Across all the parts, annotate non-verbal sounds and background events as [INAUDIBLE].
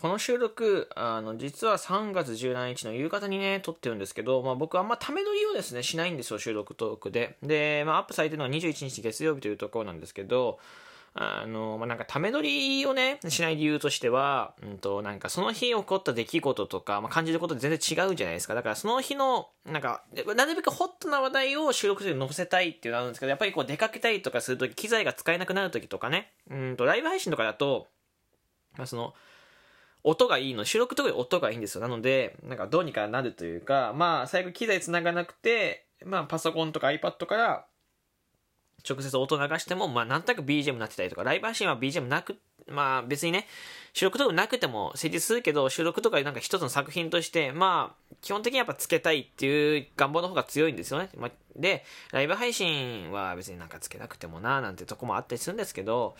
この収録、あの、実は3月17日の夕方にね、撮ってるんですけど、まあ僕あんまため撮りをですね、しないんですよ、収録トークで。で、まあアップされてるのは21日月曜日というところなんですけど、あの、まあ、なんか、ため撮りをね、しない理由としては、うんと、なんか、その日起こった出来事とか、まあ、感じること全然違うじゃないですか。だから、その日の、なんか、なるべくホットな話題を収録する載せたいっていうのがあるんですけど、やっぱりこう、出かけたりとかするとき、機材が使えなくなるときとかね、うんと、ライブ配信とかだと、まあ、その、音がいいの、収録とかで音がいいんですよ。なので、なんかどうにかなるというか、まあ、最後機材繋がなくて、まあ、パソコンとか iPad から、直接音流しても、まあ、なんとなく BGM になってたりとか、ライブ配信は BGM なく、まあ、別にね、収録とかなくても成立するけど、収録とかなんか一つの作品として、まあ、基本的にやっぱつけたいっていう願望の方が強いんですよね。まあ、で、ライブ配信は別になんかつけなくてもな、なんてとこもあったりするんですけど、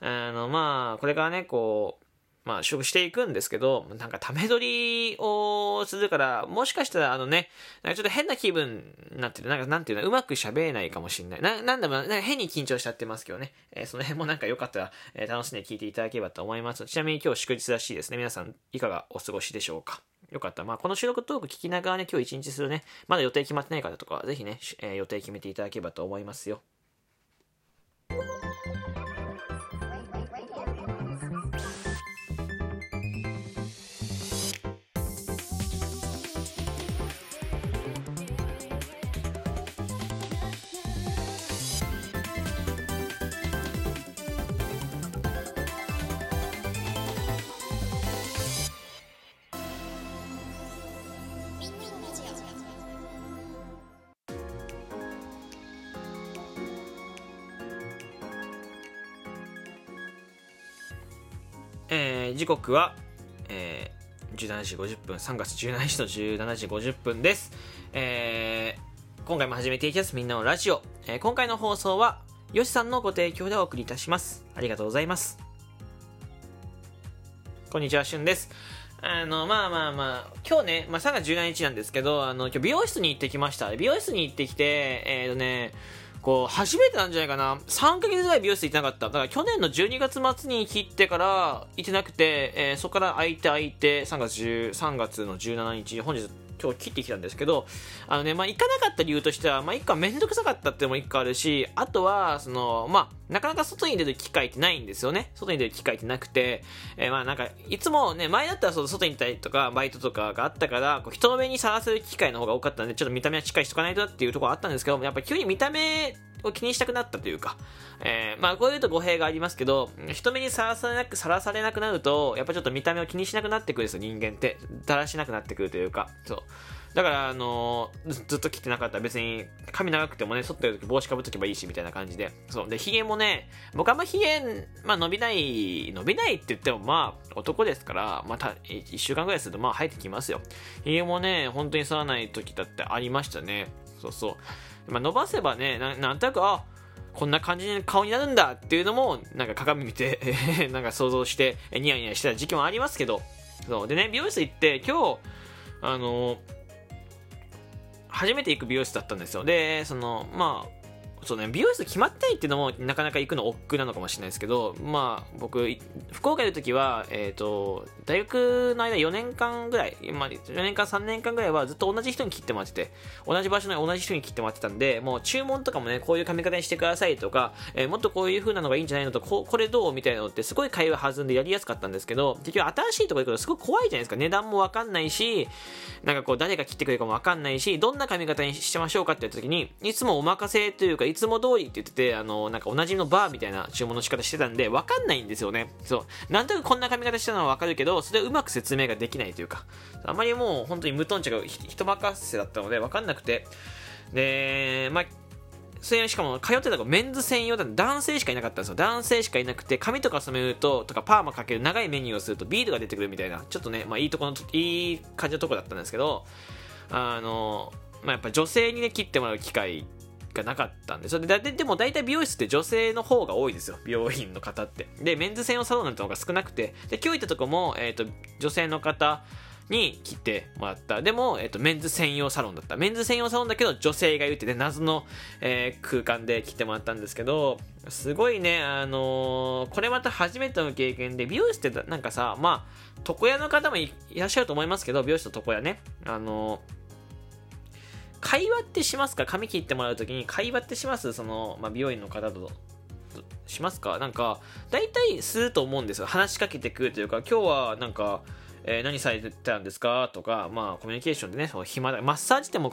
あの、まあ、これからね、こう、まあ、取していくんですけど、なんか、ため撮りをするから、もしかしたら、あのね、なんかちょっと変な気分になってる。なんか、なんていうの、うまく喋れないかもしれない。な、なんだろう、なんか変に緊張しちゃってますけどね。えー、その辺もなんかよかったら、えー、楽しんで聞いていただければと思います。ちなみに今日祝日らしいですね。皆さん、いかがお過ごしでしょうか。よかった。まあ、この収録トーク聞きながらね、今日一日するね、まだ予定決まってない方とか、ぜひね、えー、予定決めていただければと思いますよ。えー、時刻は、えー、17時50分、3月17日の17時50分です。えー、今回も始めていきます、みんなのラジオ。えー、今回の放送は、よしさんのご提供でお送りいたします。ありがとうございます。こんにちは、しゅんです。あの、まあまあまあ、今日ね、まあ3月17日なんですけど、あの、今日美容室に行ってきました。美容室に行ってきて、えーとね、こう、初めてなんじゃないかな。3ヶ月ぐらい美容室行ってなかった。だから去年の12月末に切ってから行ってなくて、えー、そこから空いて空いて、3月10、3月の17日、本日今日切ってきたんですけど、あのね、まあ、行かなかった理由としては、まあ、一個はめんどくさかったっていうのも一個あるし、あとは、その、まあ、なかなか外に出る機会ってないんですよね。外に出る機会ってなくて、えー、まあなんか、いつもね、前だったらその外に行ったりとか、バイトとかがあったから、こう人の目にさらせる機会の方が多かったんで、ちょっと見た目はしっかりしとかないとっていうところあったんですけど、やっぱ急に見た目を気にしたくなったというか、えー、まあこういうと語弊がありますけど、人目にさらされなく、さらされなくなると、やっぱちょっと見た目を気にしなくなってくるんですよ、人間って。だらしなくなってくるというか、そう。だから、あのー、ずっと切ってなかったら別に髪長くてもね、剃ってる時帽子かぶっとけばいいし、みたいな感じで。そう。で、髭もね、僕あんま髭、まあ伸びない、伸びないって言ってもまあ男ですから、また1週間ぐらいするとまあ生えてきますよ。髭もね、本当に剃らない時だってありましたね。そうそう。まあ伸ばせばね、ななんとなく、あ、こんな感じの顔になるんだっていうのも、なんか鏡見て [LAUGHS] なんか想像して、ニヤニヤしてた時期もありますけど、そう。でね、美容室行って、今日、あの初めて行く美容室だったんですよ。で、その、まあ、そうね、美容室決まってないっていうのもなかなか行くの億劫なのかもしれないですけど、まあ、僕、福岡にいる時は、えっ、ー、と、大学の間4年間ぐらい、まあ、4年間3年間ぐらいはずっと同じ人に切ってもらってて、同じ場所の同じ人に切ってもらってたんで、もう注文とかもね、こういう髪型にしてくださいとか、えー、もっとこういう風なのがいいんじゃないのと、ここれどうみたいなのってすごい会話弾んでやりやすかったんですけど、結局新しいところ行くとすごい怖いじゃないですか。値段もわかんないし、なんかこう誰が切ってくれるかもわかんないし、どんな髪型にしましょうかって言った時に、いつもお任せというか、いつも通りって言ってて、あの、なんかおなじみのバーみたいな注文の仕方してたんで、わかんないんですよね。そう。なんとなくこんな髪型したのはわかるけど、それをうまく説明ができないというか、あまりもう本当に無頓着人任せだったので、わかんなくて、で、まあ、それしかも通ってたのがメンズ専用だ男性しかいなかったんですよ。男性しかいなくて、髪とか染めると、とかパーマかける長いメニューをするとビールが出てくるみたいな、ちょっとね、まあいいとこの、いい感じのとこだったんですけど、あの、まあやっぱ女性にね、切ってもらう機会がなかったんで、それで、でも大体美容室って女性の方が多いですよ。美容院の方って。で、メンズ専用サロンなんてのが少なくて、で、今日行ったとこも、えっ、ー、と、女性の方、に切ってもらった。でも、えっと、メンズ専用サロンだった。メンズ専用サロンだけど、女性が言ってね、謎の、えー、空間で切ってもらったんですけど、すごいね、あのー、これまた初めての経験で、美容室ってなんかさ、まあ、床屋の方もいらっしゃると思いますけど、美容室と床屋ね。あのー会話ってしますか？髪切ってもらうときに会話ってします？その、まあ、美容院の方としますか？なんか、大体すると思うんですよ。話しかけてくるというか、今日はなんか、えー、何されてたんですか？とか、まあ、コミュニケーションでね、その暇だ、マッサージでも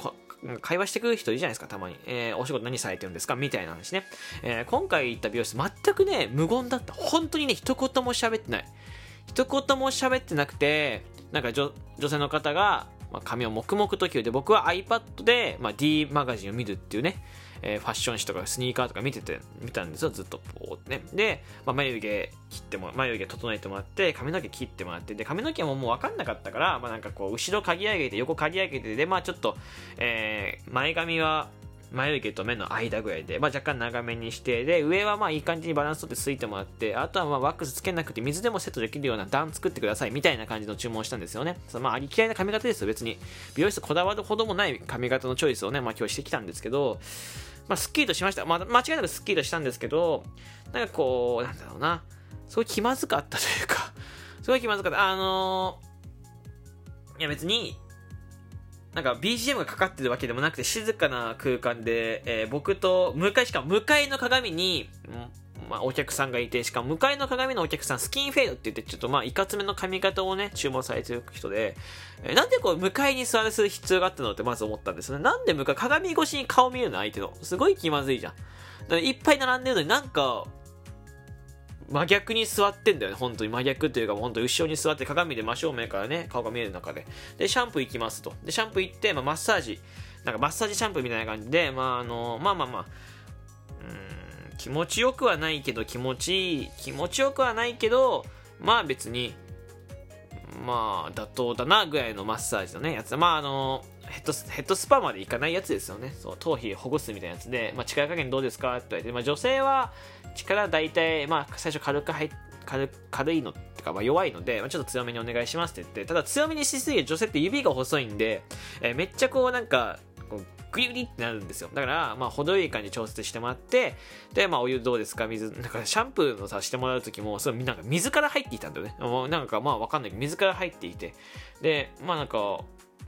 会話してくる人いるじゃないですか、たまに。えー、お仕事何されてるんですか？みたいな話ね。えー、今回行った美容室、全くね、無言だった。本当にね、一言も喋ってない。一言も喋ってなくて、なんか女女性の方が、まあ、髪を黙々と切る。で、僕は iPad で、まあ、D マガジンを見るっていうね、えー、ファッション誌とかスニーカーとか見てて、見たんですよ、ずっとこうね。で、まあ、眉毛切っても、眉毛整えてもらって、髪の毛切ってもらって、で、髪の毛ももうわかんなかったから、まあ、なんかこう、後ろ刈り上げて、横刈り上げて、で、まあちょっと、えー、前髪は、眉毛と目の間ぐらいで、まあ、若干長めにして、で、上はまあいい感じにバランスとってついてもらって、あとはまあワックスつけなくて水でもセットできるような段作ってくださいみたいな感じの注文したんですよね。そのまあありきらいな髪型ですよ、別に。美容室こだわるほどもない髪型のチョイスをね、まあ今日してきたんですけど、まあ、すっきりとしました。まあ、間違いなくすっきりとしたんですけど、なんかこう、なんだろうな、すごい気まずかったというか、すごい気まずかった。あのー、いや別に、なんか BGM がかかってるわけでもなくて静かな空間で、えー、僕と向かいしか向かいの鏡に、まあ、お客さんがいて、しかも向かいの鏡のお客さん、スキンフェードって言って、ちょっとまあ、いかつめの髪型をね、注文されてる人で、えー、なんでこう、向かいに座る必要があったのってまず思ったんですね。なんで向かい、鏡越しに顔見るの相手の。すごい気まずいじゃん。いっぱい並んでるのになんか、真逆に座ってんだよね、本当に真逆というか、本当後ろに座って鏡で真正面からね、顔が見える中で。で、シャンプー行きますと。で、シャンプー行って、まあ、マッサージ、なんかマッサージシャンプーみたいな感じで、まあ、あの、まあまあまあ、うん、気持ちよくはないけど、気持ちいい、気持ちよくはないけど、まあ別に、まあ、妥当だなぐらいのマッサージのね、やつ。まあ、あの、ヘッドヘッドスパまでいかないやつですよね。そう、頭皮ほぐすみたいなやつで、まあ、力加減どうですかって言われて、まあ、女性は力大体、まあ、最初軽く入軽軽いのってか、まあ、弱いので、まあ、ちょっと強めにお願いしますって言って、ただ強めにしすぎて女性って指が細いんで、えー、めっちゃこうなんか、こうグリグリってなるんですよ。だから、まあ、程よい感じ調節してもらって、で、まあ、お湯どうですか？水、なんか、シャンプーのさ、してもらう時も、そう、なんか、水から入っていたんだよね。なんか、まあ、わかんないけど、水から入っていて、で、まあ、なんか、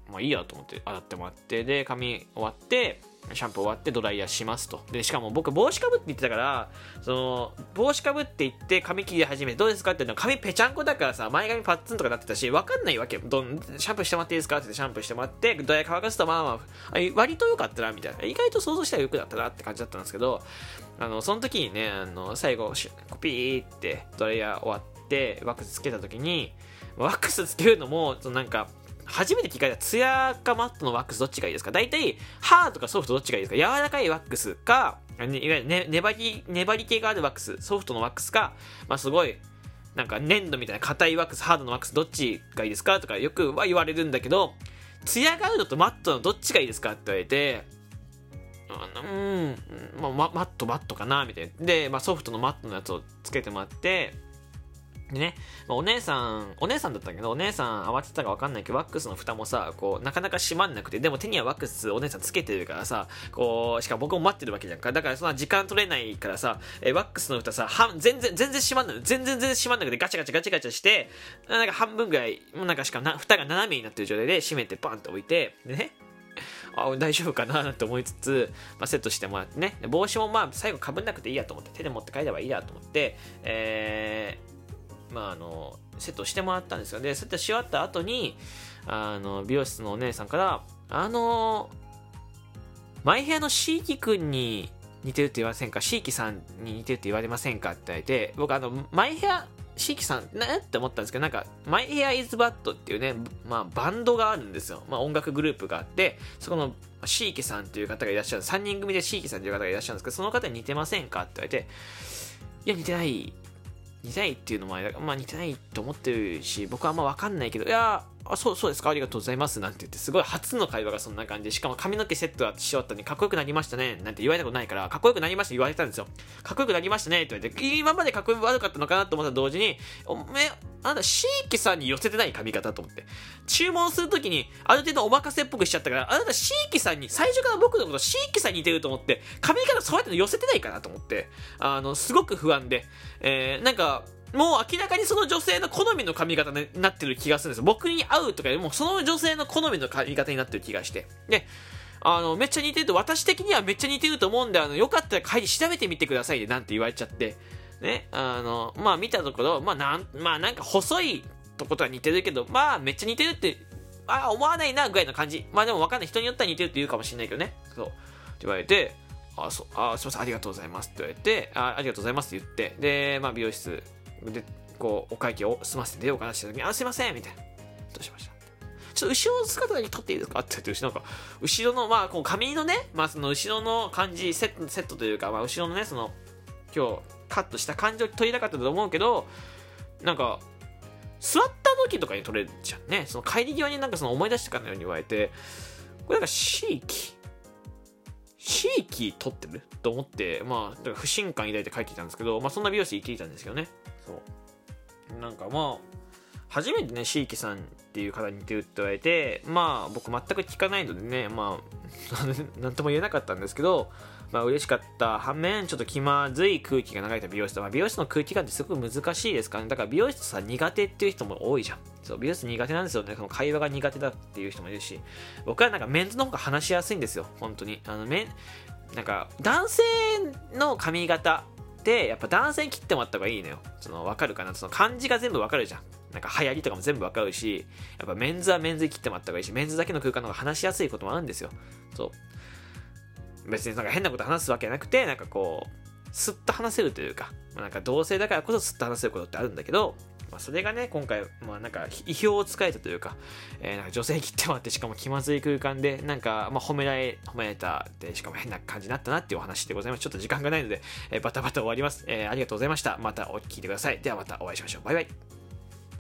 まあいいやと思って洗ってもらって、で、髪終わって、シャンプー終わってドライヤーしますと。で、しかも僕帽子かぶって言ってたから、その、帽子かぶって言って髪切り始めどうですかって言うの髪ぺちゃんこだからさ、前髪パッツンとかなってたし、わかんないわけどん、シャンプーしてもらっていいですかって言ってシャンプーしてもらって、ドライヤー乾かすとまあまあ、割と良かったな、みたいな。意外と想像したら良くなったなって感じだったんですけど、あの、その時にね、あの、最後、ピーってドライヤー終わって、ワックスつけた時に、ワックスつけるのも、そのなんか、初めて聞かれたツヤかマットのワックスどっちがいいですか？大体、ハードかソフトどっちがいいですか？柔らかいワックスか、いわゆる、ね、粘り、粘り気があるワックス、ソフトのワックスか、まあすごい、なんか粘土みたいな硬いワックス、ハードのワックスどっちがいいですか？とかよくは言われるんだけど、ツヤがあるのとマットのどっちがいいですかって言われて、うん、まあ、マットマットかなみたいな。で、まあ、ソフトのマットのやつをつけてもらって、でね、まあ、お姉さん、お姉さんだったけど、お姉さん慌てたかわかんないけど、ワックスの蓋もさ、こう、なかなか閉まんなくて、でも手にはワックスお姉さんつけてるからさ、こう、しかも僕も待ってるわけじゃんか。だからそんな時間取れないからさ、えワックスの蓋さ、半、全然、全然閉まんない。全然全然閉まんなくて、ガチャガチャガチャガチャして、なんか半分ぐらい、もうなんかしかな、蓋が斜めになってる状態で閉めてパンと置いて、でね、あ大丈夫かなって思いつつ、まあ、セットしてもらってね、帽子もまあ最後かぶんなくていいやと思って、手で持って帰ればいいやと思って、えー、まあ、あのセットしてもらったんですよ。でセットし終わった後にあの美容室のお姉さんからあのマイヘアのシーキくんに似てるって言われませんか？シーキさんに似てるって言われませんかって言われて僕あのマイヘアシーキさん、なって思ったんですけど、なんか、マイヘアイズバッドっていうね、まあ、バンドがあるんですよ。まあ、音楽グループがあって、そこのシーキさんっていう方がいらっしゃる、3人組でシーキさんっていう方がいらっしゃるんですけど、その方に似てませんかって言われて、いや、似てない。似たいっていうのもあれだまあ似たいと思ってるし、僕はあんまわかんないけど、いや、あそうそうですか？ありがとうございます。なんて言ってすごい初の会話がそんな感じ。でしかも髪の毛セットはし終わったのにかっこよくなりましたね。なんて言われたことないからかっこよくなりました言われたんですよ。かっこよくなりましたね。って言われて今までかっこよく悪かったのかなと思った同時におめあなたシーキさんに寄せてない髪型と思って。注文するときにある程度お任せっぽくしちゃったからあなたシーキさんに最初から僕のことシーキさんに似てると思って髪型そうやって寄せてないかなと思って。あのすごく不安で、えー、なんかもう明らかにその女性の好みの髪型になってる気がするんです僕に合うとかよりもその女性の好みの髪型になってる気がして。で、あの、めっちゃ似てると、私的にはめっちゃ似てると思うんで、あの、よかったら帰り調べてみてくださいね、なんて言われちゃって。ね、あの、まあ見たところ、まあなん、まあなんか細いとことは似てるけど、まあめっちゃ似てるって、ああ、思わないな、ぐらいの感じ。まあでもわかんない。人によっては似てるって言うかもしれないけどね。そう。って言われて、あ、そう、あ、すいません、ありがとうございますって言われて、あありがとうございますって言って、で、まあ美容室でこうお会計を済ませて出ようかなってた時に「あすいません」みたいな「どうしました?」ちょっと後ろの姿だけ撮っていいですか？って言って、後ろか、後ろの、まあ、こう髪のね、まあ、その後ろの感じ、セット、セットというか、まあ、後ろのね、その、今日、カットした感じを撮りたかったと思うけど、なんか、座った時とかに撮れるじゃんね。その帰り際になんかその思い出したかのように言われて、これなんか、シーキシーキ撮ってる？と思って、まあ、不信感抱いて帰ってきたんですけど、まあ、そんな美容師行ってきたんですけどね。そう。なんかまあ初めてねシーキさんっていう方に似てるって言われてまあ僕全く聞かないのでねまあ [LAUGHS] 何とも言えなかったんですけどまあ嬉しかった反面ちょっと気まずい空気が流れた美容室。まあ、美容室の空気感ってすごく難しいですからね。だから美容室さ苦手っていう人も多いじゃん。そう美容室苦手なんですよね。その会話が苦手だっていう人もいるし。僕はなんかメンズの方が話しやすいんですよ。本当に。あのメなんか男性の髪型て、やっぱ男性に切ってもらった方がいいのよ。その、わかるかな？その漢字が全部わかるじゃん。なんか流行りとかも全部わかるし、やっぱメンズはメンズに切ってもらった方がいいし、メンズだけの空間の方が話しやすいこともあるんですよ。そう。別になんか変なこと話すわけなくて、なんかこう、すっと話せるというか、まあ、なんか同性だからこそすっと話せることってあるんだけど、まあ、それがね、今回、まあなんか、意表をつかえたというか、えー、なんか女性切ってもらって、しかも気まずい空間で、なんか、まあ褒められ、褒められたで、しかも変な感じになったなっていうお話でございます。ちょっと時間がないので、えー、バタバタ終わります。えー、ありがとうございました。またお聞きください。ではまたお会いしましょう。バイバイ。